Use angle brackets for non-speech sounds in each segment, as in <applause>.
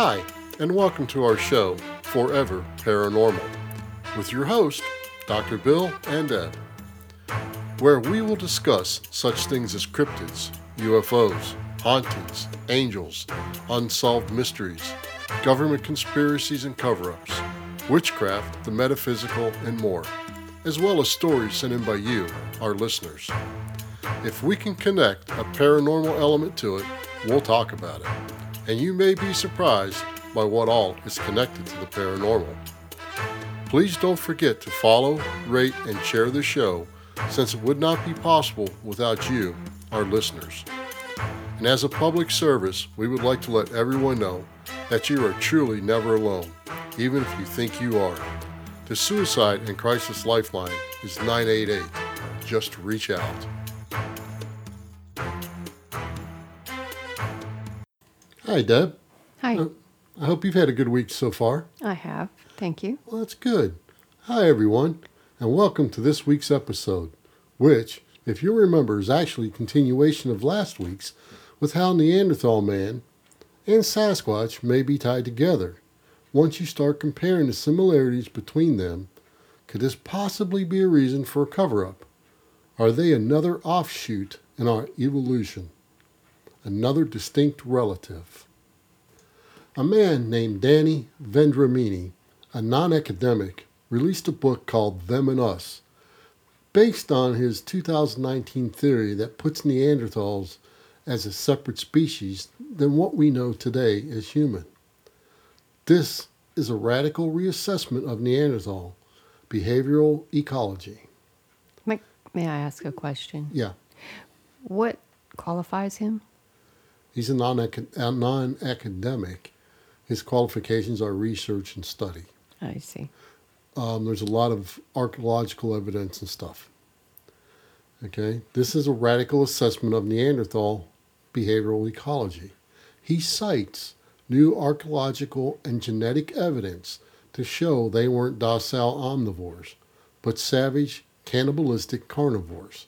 Hi, and welcome to our show, Forever Paranormal, with your host, Dr. Bill and Ed, where we will discuss such things as cryptids, UFOs, hauntings, angels, unsolved mysteries, government conspiracies and cover ups, witchcraft, the metaphysical, and more, as well as stories sent in by you, our listeners. If we can connect a paranormal element to it, we'll talk about it. And you may be surprised by what all is connected to the paranormal. Please don't forget to follow, rate, and share the show since it would not be possible without you, our listeners. And as a public service, we would like to let everyone know that you are truly never alone, even if you think you are. The Suicide and Crisis Lifeline is 988. Just reach out. Hi, Deb. Hi, Uh, I hope you've had a good week so far. I have. Thank you. Well, that's good. Hi, everyone, and welcome to this week's episode, which, if you remember, is actually a continuation of last week's with how Neanderthal man and Sasquatch may be tied together. Once you start comparing the similarities between them, could this possibly be a reason for a cover up? Are they another offshoot in our evolution? Another distinct relative? A man named Danny Vendramini, a non academic, released a book called Them and Us, based on his 2019 theory that puts Neanderthals as a separate species than what we know today as human. This is a radical reassessment of Neanderthal behavioral ecology. May, may I ask a question? Yeah, What qualifies him? He's a non academic. His qualifications are research and study. I see. um, there's a lot of archaeological evidence and stuff. Okay, this is a radical assessment of Neanderthal behavioral ecology. He cites new archaeological and genetic evidence to show they weren't docile omnivores, but savage, cannibalistic carnivores,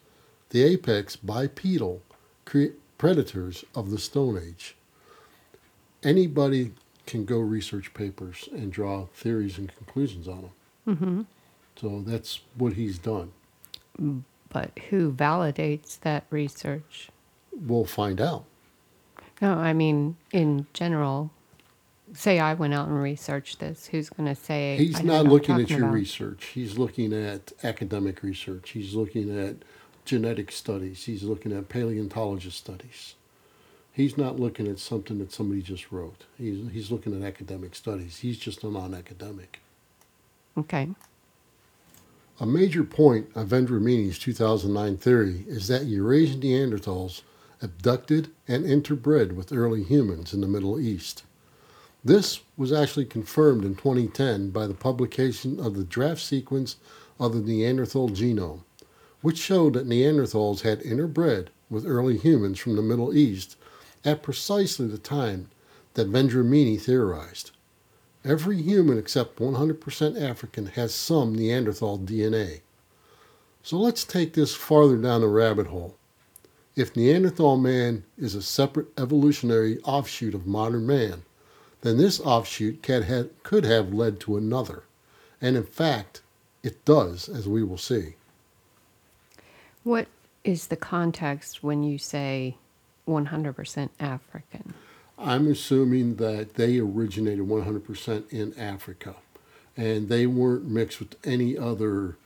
the apex bipedal cre- predators of the Stone Age. Anybody can go research papers and draw theories and conclusions on them. Mm-hmm. So that's what he's done. But who validates that research? We'll find out. No, I mean, in general, say I went out and researched this. Who's going to say He's not looking at your about? research. He's looking at academic research. He's looking at genetic studies. He's looking at paleontologist studies. He's not looking at something that somebody just wrote. He's, he's looking at academic studies. He's just a non academic. Okay. A major point of Vendramini's 2009 theory is that Eurasian Neanderthals abducted and interbred with early humans in the Middle East. This was actually confirmed in 2010 by the publication of the draft sequence of the Neanderthal genome, which showed that Neanderthals had interbred with early humans from the Middle East at precisely the time that Vendramini theorized. Every human except 100% African has some Neanderthal DNA. So let's take this farther down the rabbit hole. If Neanderthal man is a separate evolutionary offshoot of modern man, then this offshoot could have, could have led to another. And in fact, it does, as we will see. What is the context when you say 100% African? I'm assuming that they originated 100% in Africa and they weren't mixed with any other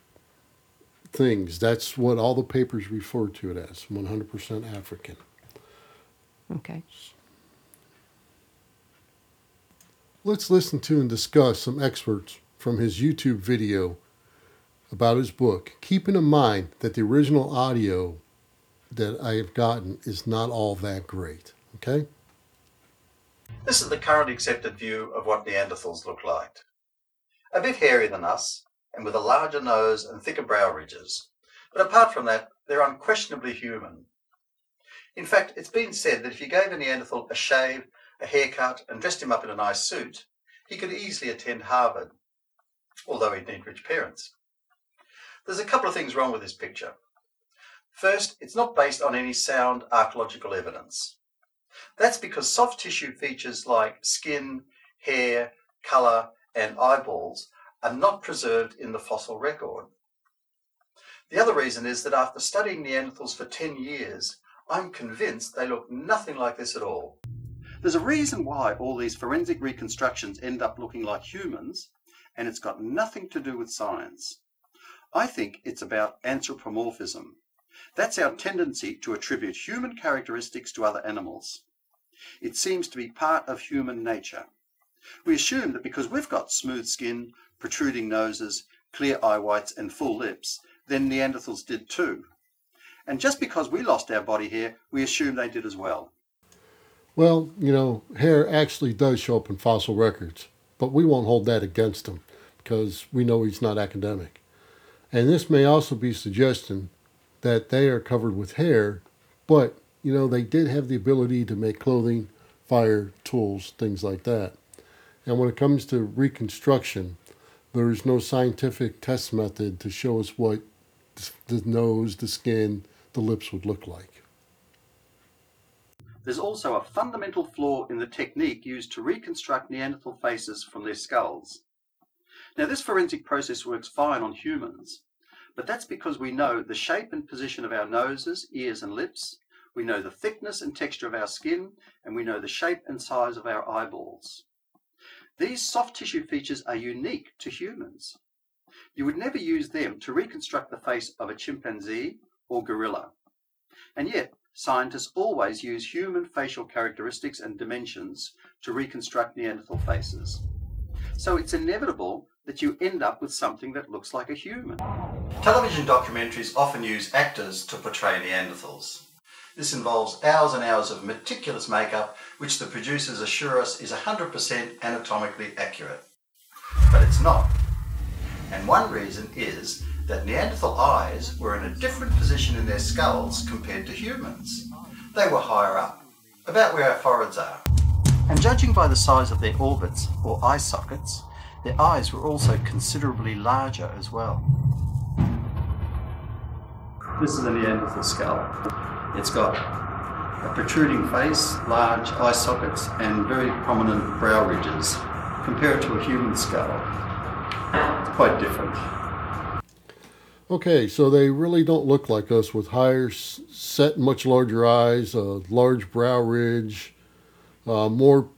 things. That's what all the papers refer to it as 100% African. Okay. Let's listen to and discuss some excerpts from his YouTube video about his book, keeping in mind that the original audio that I have gotten is not all that great. Okay? This is the current accepted view of what Neanderthals look like. A bit hairier than us, and with a larger nose and thicker brow ridges. But apart from that, they're unquestionably human. In fact, it's been said that if you gave a Neanderthal a shave, a haircut, and dressed him up in a nice suit, he could easily attend Harvard, although he'd need rich parents. There's a couple of things wrong with this picture. First, it's not based on any sound archaeological evidence. That's because soft tissue features like skin, hair, colour, and eyeballs are not preserved in the fossil record. The other reason is that after studying Neanderthals for 10 years, I'm convinced they look nothing like this at all. There's a reason why all these forensic reconstructions end up looking like humans, and it's got nothing to do with science. I think it's about anthropomorphism. That's our tendency to attribute human characteristics to other animals. It seems to be part of human nature. We assume that because we've got smooth skin, protruding noses, clear eye whites, and full lips, then Neanderthals did too. And just because we lost our body hair, we assume they did as well. Well, you know, hair actually does show up in fossil records, but we won't hold that against him because we know he's not academic. And this may also be suggesting that they are covered with hair, but you know, they did have the ability to make clothing, fire, tools, things like that. And when it comes to reconstruction, there is no scientific test method to show us what the nose, the skin, the lips would look like. There's also a fundamental flaw in the technique used to reconstruct Neanderthal faces from their skulls. Now, this forensic process works fine on humans, but that's because we know the shape and position of our noses, ears, and lips, we know the thickness and texture of our skin, and we know the shape and size of our eyeballs. These soft tissue features are unique to humans. You would never use them to reconstruct the face of a chimpanzee or gorilla. And yet, scientists always use human facial characteristics and dimensions to reconstruct Neanderthal faces. So it's inevitable that you end up with something that looks like a human. Television documentaries often use actors to portray Neanderthals. This involves hours and hours of meticulous makeup, which the producers assure us is 100% anatomically accurate. But it's not. And one reason is that Neanderthal eyes were in a different position in their skulls compared to humans. They were higher up, about where our foreheads are. And judging by the size of their orbits, or eye sockets, their eyes were also considerably larger as well. This is a Neanderthal skull. It's got a protruding face, large eye sockets, and very prominent brow ridges. Compare it to a human skull. It's quite different. Okay, so they really don't look like us with higher, set, much larger eyes, a large brow ridge, uh, more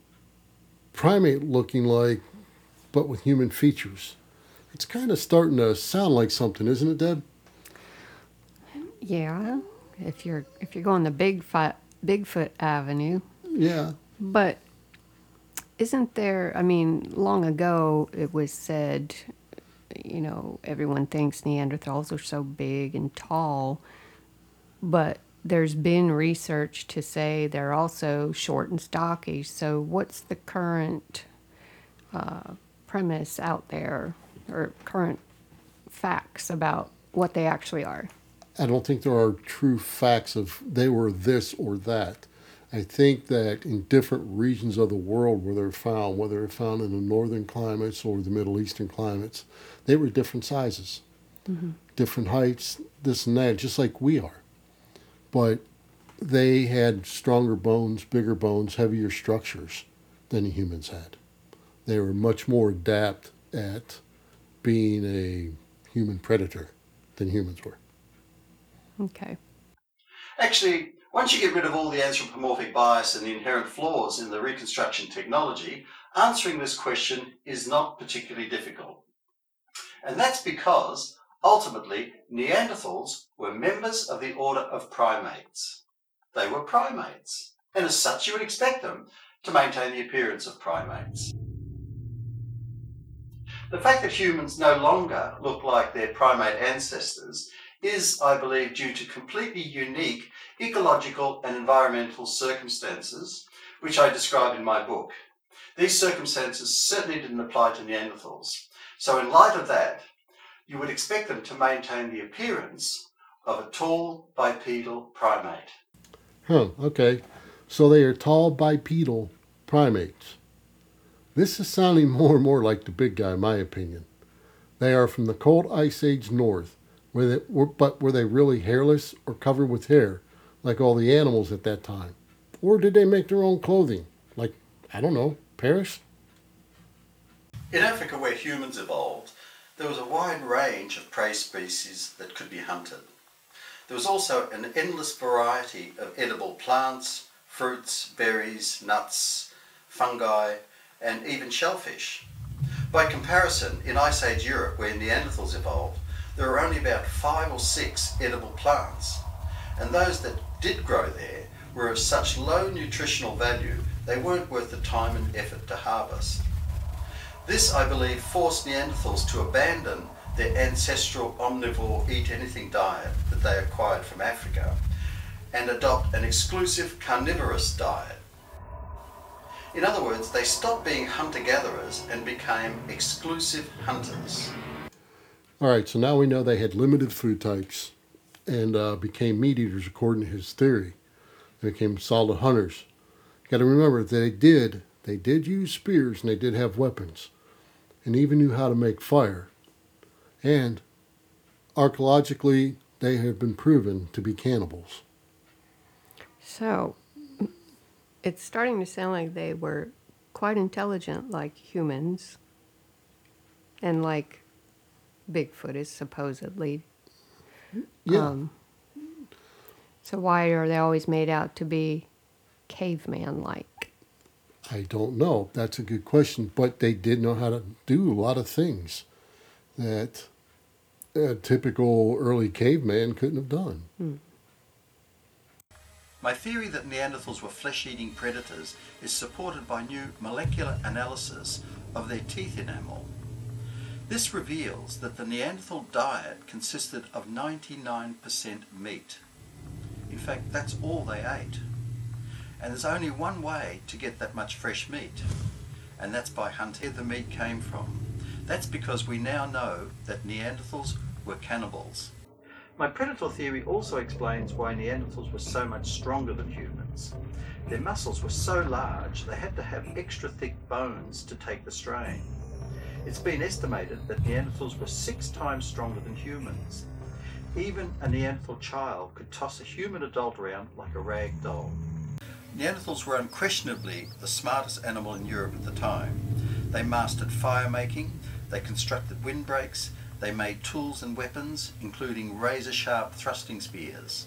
primate looking like, but with human features. It's kind of starting to sound like something, isn't it, Deb? Yeah, if you're if you're going the big fi- Bigfoot Avenue. Yeah. But isn't there? I mean, long ago it was said, you know, everyone thinks Neanderthals are so big and tall, but there's been research to say they're also short and stocky. So, what's the current uh, premise out there, or current facts about what they actually are? I don't think there are true facts of they were this or that. I think that in different regions of the world where they're found, whether they're found in the northern climates or the Middle Eastern climates, they were different sizes, mm-hmm. different heights, this and that, just like we are. But they had stronger bones, bigger bones, heavier structures than the humans had. They were much more adept at being a human predator than humans were. Okay. Actually, once you get rid of all the anthropomorphic bias and the inherent flaws in the reconstruction technology, answering this question is not particularly difficult. And that's because, ultimately, Neanderthals were members of the order of primates. They were primates, and as such, you would expect them to maintain the appearance of primates. The fact that humans no longer look like their primate ancestors is, I believe, due to completely unique ecological and environmental circumstances, which I describe in my book. These circumstances certainly didn't apply to Neanderthals. So, in light of that, you would expect them to maintain the appearance of a tall bipedal primate. Huh, okay. So they are tall bipedal primates. This is sounding more and more like the big guy, in my opinion. They are from the cold ice age north were they, were, but were they really hairless or covered with hair, like all the animals at that time? Or did they make their own clothing? Like, I don't know, Paris? In Africa, where humans evolved, there was a wide range of prey species that could be hunted. There was also an endless variety of edible plants, fruits, berries, nuts, fungi, and even shellfish. By comparison, in Ice Age Europe, where Neanderthals evolved, there were only about five or six edible plants, and those that did grow there were of such low nutritional value they weren't worth the time and effort to harvest. This, I believe, forced Neanderthals to abandon their ancestral omnivore eat anything diet that they acquired from Africa and adopt an exclusive carnivorous diet. In other words, they stopped being hunter gatherers and became exclusive hunters. All right, so now we know they had limited food types and uh, became meat eaters according to his theory. They became solid hunters. Got to remember they did they did use spears and they did have weapons, and even knew how to make fire. And archaeologically, they have been proven to be cannibals. So, it's starting to sound like they were quite intelligent, like humans, and like Bigfoot is supposedly. Yeah, Um, so why are they always made out to be caveman-like? I don't know. That's a good question, but they did know how to do a lot of things that a typical early caveman couldn't have done. My theory that Neanderthals were flesh-eating predators is supported by new molecular analysis of their teeth enamel. This reveals that the Neanderthal diet consisted of 99% meat. In fact, that's all they ate. And there's only one way to get that much fresh meat, and that's by hunting where the meat came from. That's because we now know that Neanderthals were cannibals. My predator theory also explains why Neanderthals were so much stronger than humans. Their muscles were so large they had to have extra thick bones to take the strain. It's been estimated that Neanderthals were six times stronger than humans. Even a Neanderthal child could toss a human adult around like a rag doll. Neanderthals were unquestionably the smartest animal in Europe at the time. They mastered fire making, they constructed windbreaks, they made tools and weapons, including razor sharp thrusting spears.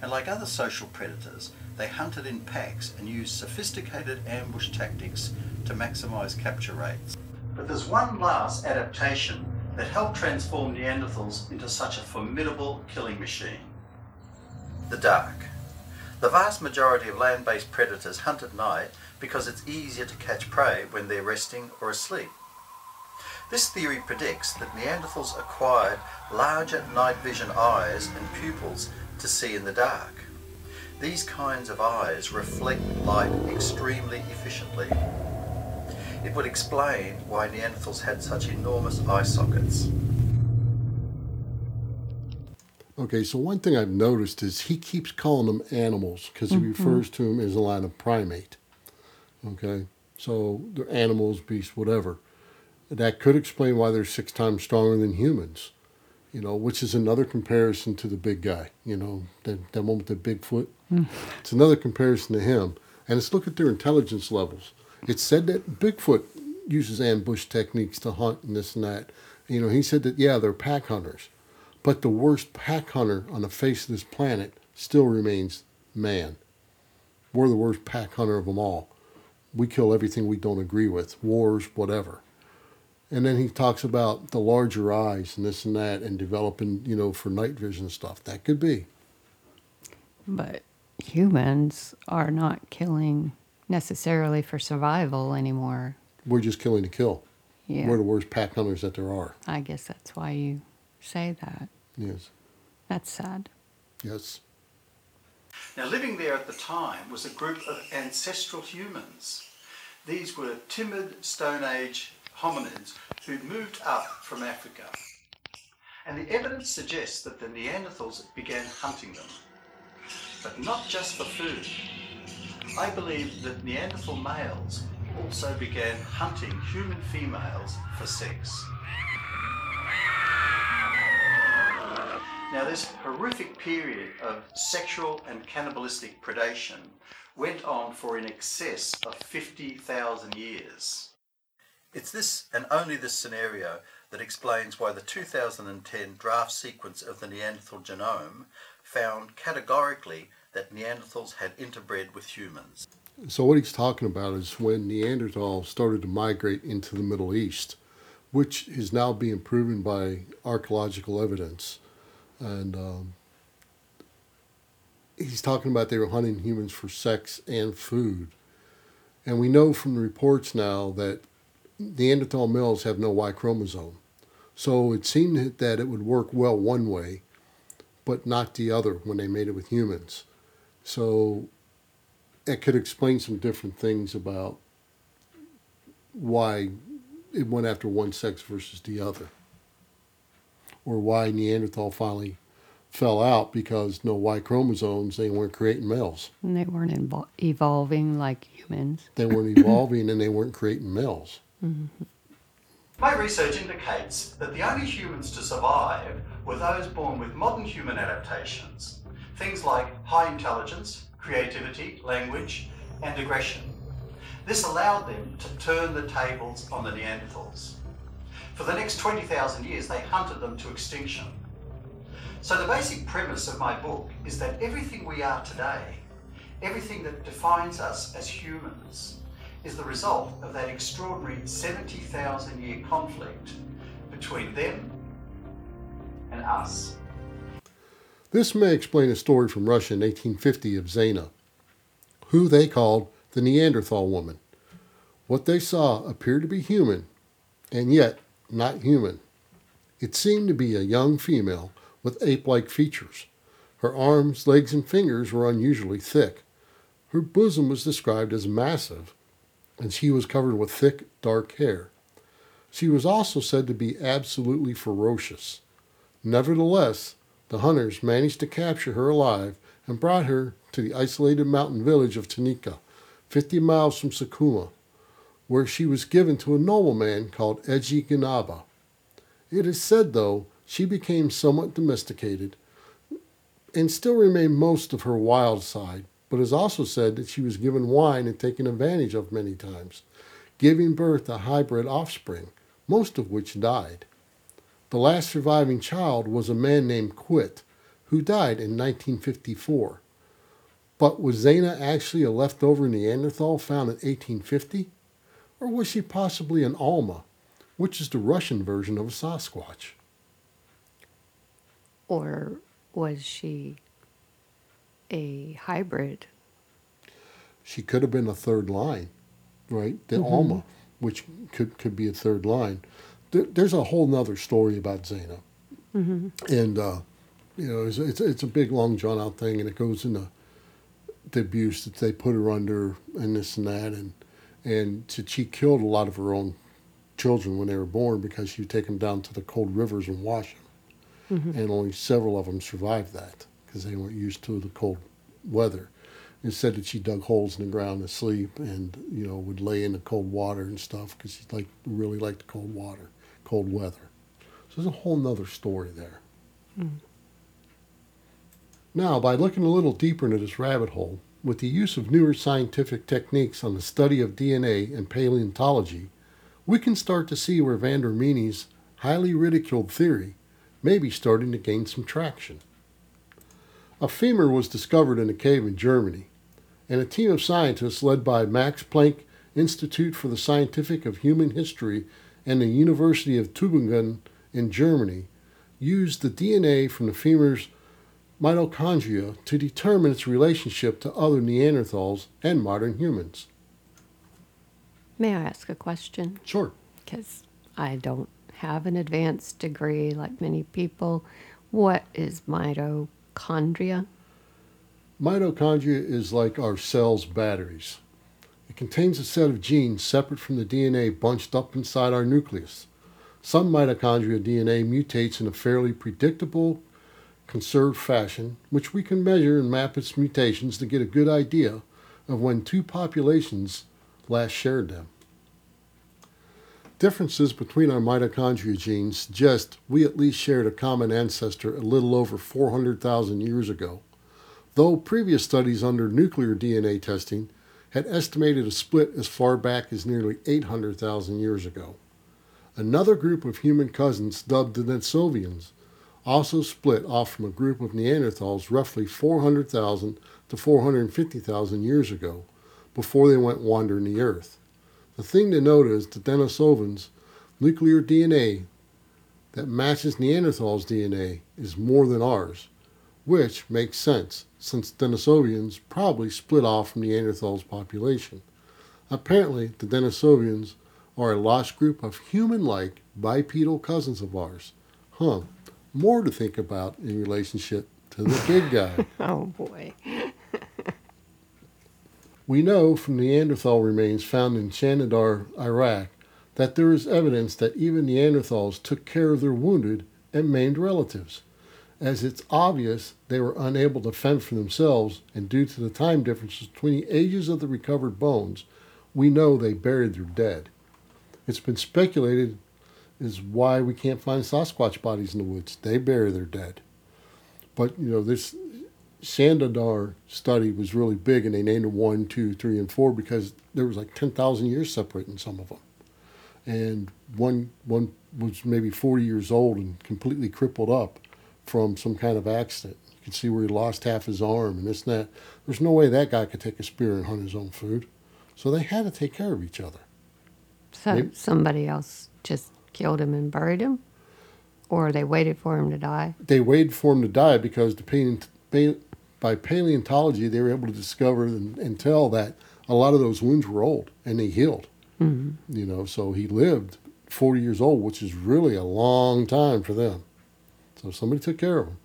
And like other social predators, they hunted in packs and used sophisticated ambush tactics to maximize capture rates. But there's one last adaptation that helped transform Neanderthals into such a formidable killing machine. The dark. The vast majority of land-based predators hunt at night because it's easier to catch prey when they're resting or asleep. This theory predicts that Neanderthals acquired larger night vision eyes and pupils to see in the dark. These kinds of eyes reflect light extremely efficiently. It would explain why Neanderthals had such enormous eye sockets. Okay, so one thing I've noticed is he keeps calling them animals because he mm-hmm. refers to them as a line of primate. Okay, so they're animals, beasts, whatever. That could explain why they're six times stronger than humans, you know, which is another comparison to the big guy, you know, that, that one with the big Bigfoot. Hmm. It's another comparison to him. And let's look at their intelligence levels. It's said that Bigfoot uses ambush techniques to hunt and this and that. You know, he said that, yeah, they're pack hunters. But the worst pack hunter on the face of this planet still remains man. We're the worst pack hunter of them all. We kill everything we don't agree with, wars, whatever. And then he talks about the larger eyes and this and that and developing, you know, for night vision stuff. That could be. But humans are not killing necessarily for survival anymore. We're just killing to kill. Yeah. We're the worst pack hunters that there are. I guess that's why you say that. Yes. That's sad. Yes. Now, living there at the time was a group of ancestral humans. These were timid Stone Age hominids who'd moved up from Africa. And the evidence suggests that the Neanderthals began hunting them. But not just for food. I believe that Neanderthal males also began hunting human females for sex. Now, this horrific period of sexual and cannibalistic predation went on for in excess of 50,000 years. It's this and only this scenario that explains why the 2010 draft sequence of the Neanderthal genome found categorically that Neanderthals had interbred with humans. So, what he's talking about is when Neanderthals started to migrate into the Middle East, which is now being proven by archaeological evidence. And um, he's talking about they were hunting humans for sex and food. And we know from the reports now that Neanderthal males have no Y chromosome. So it seemed that it would work well one way, but not the other when they made it with humans. So it could explain some different things about why it went after one sex versus the other, or why Neanderthal finally fell out because no Y chromosomes, they weren't creating males. And they weren't evolving like humans. They weren't evolving and they weren't creating males. Mm-hmm. My research indicates that the only humans to survive were those born with modern human adaptations, things like high intelligence, creativity, language, and aggression. This allowed them to turn the tables on the Neanderthals. For the next 20,000 years, they hunted them to extinction. So, the basic premise of my book is that everything we are today, everything that defines us as humans, is the result of that extraordinary 70,000 year conflict between them and us. This may explain a story from Russia in 1850 of Zena, who they called the Neanderthal woman. What they saw appeared to be human, and yet not human. It seemed to be a young female with ape like features. Her arms, legs, and fingers were unusually thick. Her bosom was described as massive, and she was covered with thick, dark hair. She was also said to be absolutely ferocious. Nevertheless, the hunters managed to capture her alive and brought her to the isolated mountain village of Tanika, 50 miles from Sukhumi, where she was given to a nobleman called Eji Ganaba. It is said, though, she became somewhat domesticated and still remained most of her wild side, but is also said that she was given wine and taken advantage of many times, giving birth to hybrid offspring, most of which died. The last surviving child was a man named Quit, who died in 1954. But was Zena actually a leftover Neanderthal found in 1850? Or was she possibly an Alma, which is the Russian version of a Sasquatch? Or was she a hybrid? She could have been a third line, right? The Mm-hmm. Alma, which could, could be a third line. There, there's a whole nother story about Zena. Mm-hmm. And, uh, you know, it's, it's, it's a big, long, drawn out thing, and it goes into the abuse that they put her under and this and that. And, and to, she killed a lot of her own children when they were born because she would take them down to the cold rivers and wash them. And only several of them survived that because they weren't used to the cold weather. It said that she dug holes in the ground to sleep and, you know, would lay in the cold water and stuff because she liked, really liked the cold water, cold weather. So there's a whole nother story there. Hmm. Now, by looking a little deeper into this rabbit hole, with the use of newer scientific techniques on the study of DNA and paleontology, we can start to see where van der highly ridiculed theory may be starting to gain some traction. A femur was discovered in a cave in Germany, and a team of scientists led by Max Planck Institute for the Scientific of Human History and the University of Tübingen in Germany used the DNA from the femur's mitochondria to determine its relationship to other Neanderthals and modern humans. May I ask a question? Sure. Because I don't have an advanced degree like many people. What is mitochondria? Mitochondria Mitochondria is like our cells' batteries. It contains a set of genes separate from the DNA bunched up inside our nucleus. Some mitochondria DNA mutates in a fairly predictable, conserved fashion, which we can measure and map its mutations to get a good idea of when two populations last shared them. Differences between our mitochondria genes suggest we at least shared a common ancestor a little over 400,000 years ago, though previous studies under nuclear DNA testing had estimated a split as far back as nearly 800,000 years ago. Another group of human cousins, dubbed the Denisovians, also split off from a group of Neanderthals roughly 400,000 to 450,000 years ago, before they went wandering the earth. The thing to note is the Denisovans' nuclear DNA that matches Neanderthals' DNA is more than ours, which makes sense since Denisovians probably split off from Neanderthals' population. Apparently, the Denisovians are a lost group of human like bipedal cousins of ours. Huh, more to think about in relationship to the big guy. <laughs> Oh boy. We know from Neanderthal remains found in Shanidar, Iraq, that there is evidence that even Neanderthals took care of their wounded and maimed relatives. As it's obvious they were unable to fend for themselves, and due to the time differences between the ages of the recovered bones, we know they buried their dead. It's been speculated is why we can't find Sasquatch bodies in the woods. They bury their dead. But you know, this Shanidar study was really big, and they named them one, two, three, and four because there was like ten thousand years separating some of them, and one one was maybe forty years old and completely crippled up from some kind of accident. You can see where he lost half his arm and this and that. There's no way that guy could take a spear and hunt his own food, so they had to take care of each other. So Maybe- somebody else just killed him and buried him? Or they waited for him to die? They waited for him to die because pa- by paleontology they were able to discover and, and tell that a lot of those wounds were old and they healed. hmm You know, so he lived 40 years old, which is really a long time for them. So somebody took care of him.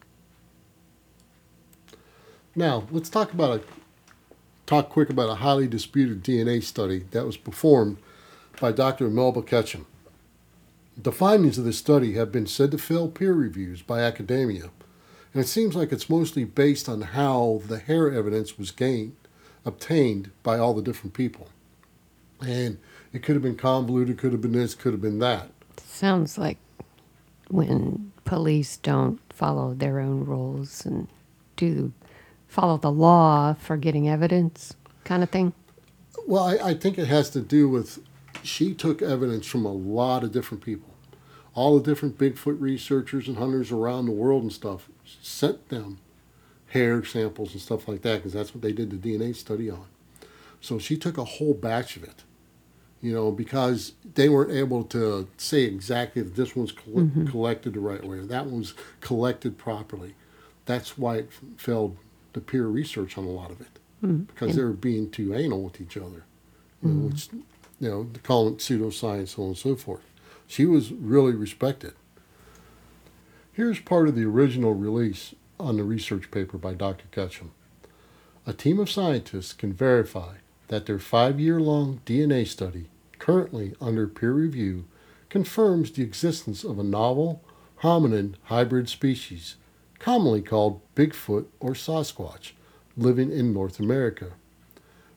Now let's talk about a talk quick about a highly disputed DNA study that was performed by Dr. Melba Ketchum. The findings of this study have been said to fail peer reviews by academia, and it seems like it's mostly based on how the hair evidence was gained, obtained by all the different people. And it could have been convoluted, could have been this, could have been that. Sounds like when police don't follow their own rules and do follow the law for getting evidence kind of thing. Well, I, I think it has to do with she took evidence from a lot of different people. All the different Bigfoot researchers and hunters around the world and stuff sent them hair samples and stuff like that because that's what they did the DNA study on. So she took a whole batch of it, you know, because they weren't able to say exactly that this one's coll- mm-hmm. collected the right way or that one was collected properly. That's why it failed the peer research on a lot of it mm-hmm. because they were being too anal with each other, you know, mm-hmm. which, you know, they call it pseudoscience, so on and so forth. She was really respected. Here's part of the original release on the research paper by Dr. Ketchum. A team of scientists can verify that their five year long DNA study, currently under peer review, confirms the existence of a novel hominin hybrid species, commonly called Bigfoot or Sasquatch, living in North America.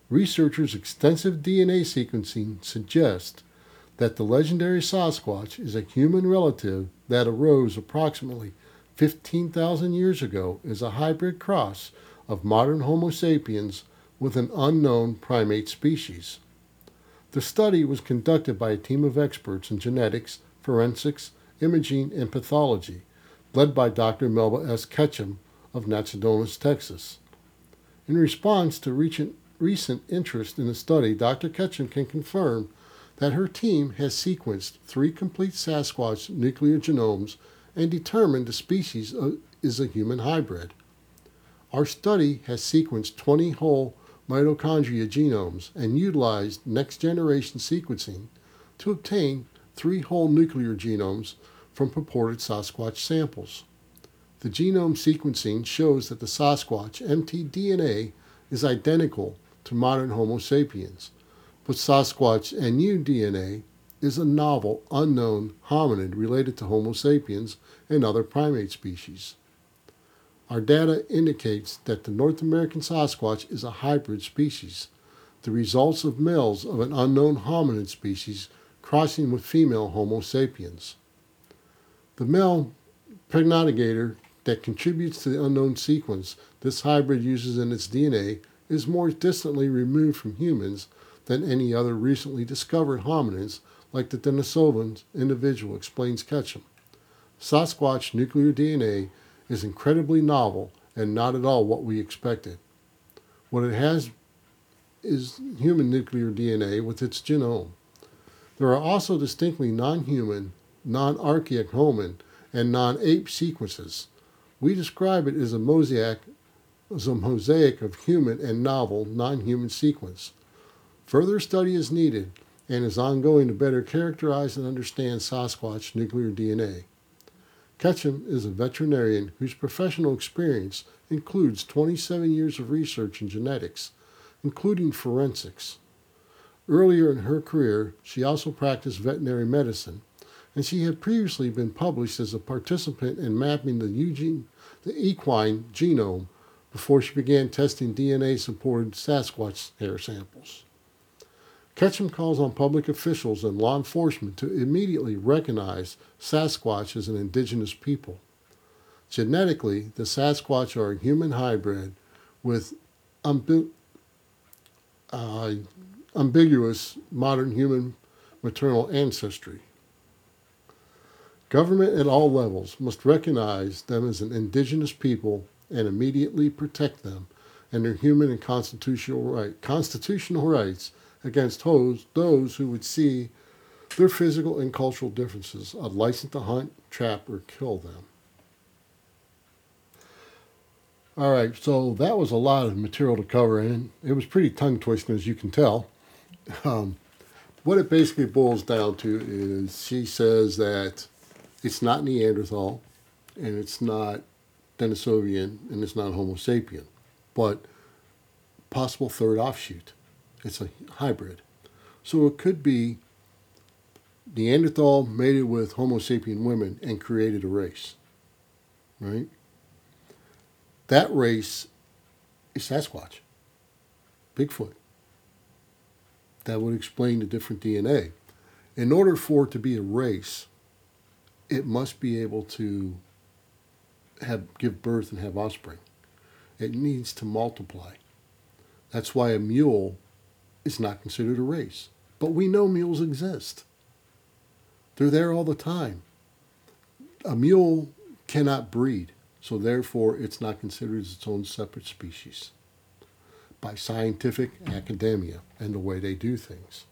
Researchers' extensive DNA sequencing suggest that the legendary Sasquatch is a human relative that arose approximately 15,000 years ago as a hybrid cross of modern Homo sapiens with an unknown primate species. The study was conducted by a team of experts in genetics, forensics, imaging, and pathology, led by Dr. Melba S. Ketchum of Nacogdoches, Texas. In response to recent interest in the study, Dr. Ketchum can confirm that her team has sequenced three complete Sasquatch nuclear genomes and determined the species uh, is a human hybrid. Our study has sequenced 20 whole mitochondria genomes and utilized next generation sequencing to obtain three whole nuclear genomes from purported Sasquatch samples. The genome sequencing shows that the Sasquatch mtDNA is identical to modern Homo sapiens, but Sasquatch and New DNA is a novel, unknown hominid related to Homo sapiens and other primate species. Our data indicates that the North American Sasquatch is a hybrid species, the results of males of an unknown hominid species crossing with female Homo sapiens. The male progenitor that contributes to the unknown sequence this hybrid uses in its DNA is more distantly removed from humans than any other recently discovered hominids like the Denisovan individual, explains Ketchum. Sasquatch nuclear DNA is incredibly novel and not at all what we expected. What it has is human nuclear DNA with its genome. There are also distinctly non human, non archaic homin, and non ape sequences. We describe it as a mosaic, as a mosaic of human and novel non human sequence. Further study is needed and is ongoing to better characterize and understand Sasquatch nuclear DNA. Ketchum is a veterinarian whose professional experience includes 27 years of research in genetics, including forensics. Earlier in her career, she also practiced veterinary medicine, and she had previously been published as a participant in mapping the, Eugene, the equine genome before she began testing DNA supported Sasquatch hair samples. Ketchum calls on public officials and law enforcement to immediately recognize Sasquatch as an indigenous people. Genetically, the Sasquatch are a human hybrid with ambi- uh, ambiguous modern human maternal ancestry. Government at all levels must recognize them as an indigenous people and immediately protect them and their human and constitutional, right, constitutional rights against those, those who would see their physical and cultural differences a license to hunt, trap, or kill them. All right, so that was a lot of material to cover, and it was pretty tongue twisting, as you can tell. Um, what it basically boils down to is she says that it's not Neanderthal, and it's not Denisovian, and it's not Homo sapien, but possible third offshoot. It's a hybrid. So it could be Neanderthal mated with Homo sapien women and created a race. Right? That race is Sasquatch, Bigfoot. That would explain the different DNA. In order for it to be a race, it must be able to have give birth and have offspring. It needs to multiply. That's why a mule is not considered a race. But we know mules exist. They're there all the time. A mule cannot breed, so therefore it's not considered its own separate species by scientific academia and the way they do things.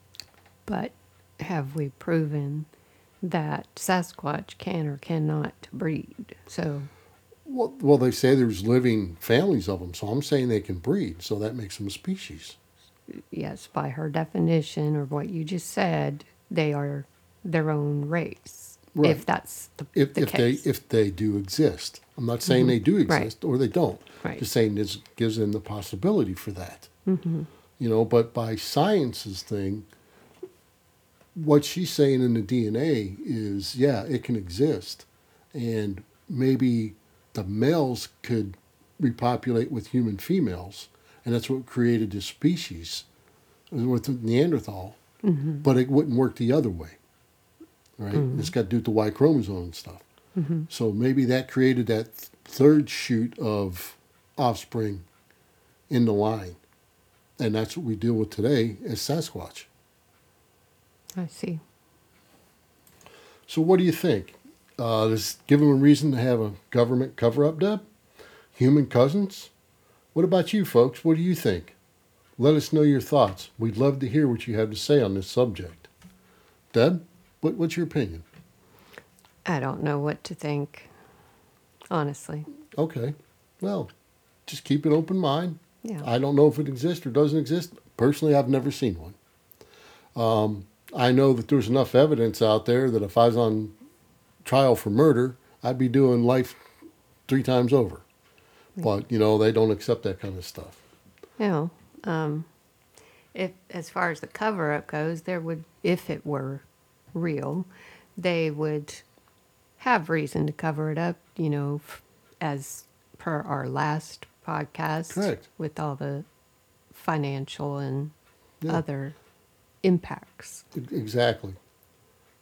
But have we proven that Sasquatch can or cannot breed? So, Well, well, they say there's living families of them, so I'm saying they can breed, so that makes them a species. Yes, by her definition or what you just said, they are their own race. Right. If that's the, If, the if they case. if they do exist, I'm not saying they do Right. exist or they don't. Right. Just saying this gives them the possibility for that. Mm-hmm. You know, but by science's thing, what she's saying in the DNA is, yeah, it can exist, and maybe the males could repopulate with human females, and that's what created this species with Neanderthal. Mm-hmm. But it wouldn't work the other way, right? Mm-hmm. It's got to do with the Y chromosome and stuff. Mm-hmm. So maybe that created that th- third shoot of offspring in the line, and that's what we deal with today as Sasquatch. I see. So what do you think? Uh, does give them a reason to have a government cover-up, Deb? Human cousins? What about you, folks? What do you think? Let us know your thoughts. We'd love to hear what you have to say on this subject. Deb, what, what's your opinion? I don't know what to think, honestly. Okay. Well, just keep an open mind. Yeah. I don't know if it exists or doesn't exist. Personally, I've never seen one. Um, I know that there's enough evidence out there that if I was on trial for murder, I'd be doing life three times over. But, you know, they don't accept that kind of stuff. Know, um, if as far as the cover up goes, there would, if it were real, they would have reason to cover it up. You know, f- as per our last podcast, Correct. with all the financial and Yeah. other impacts. E- Exactly.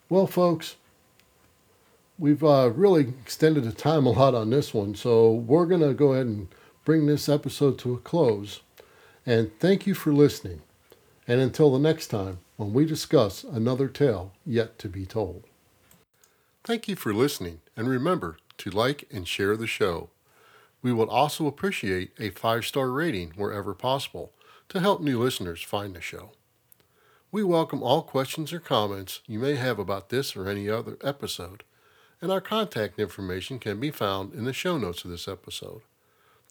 Well, folks, we've uh, really extended the time a lot on this one, so we're going to go ahead and bring this episode to a close. And thank you for listening. And until the next time, when we discuss another tale yet to be told. Thank you for listening, and remember to like and share the show. We would also appreciate a five star rating wherever possible to help new listeners find the show. We welcome all questions or comments you may have about this or any other episode, and our contact information can be found in the show notes of this episode.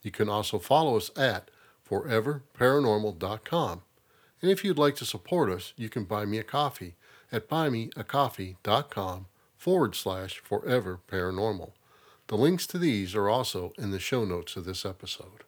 You can also follow us at foreverparanormal.com. And if you'd like to support us, you can buy me a coffee at buymeacoffee.com forward slash forever paranormal. The links to these are also in the show notes of this episode.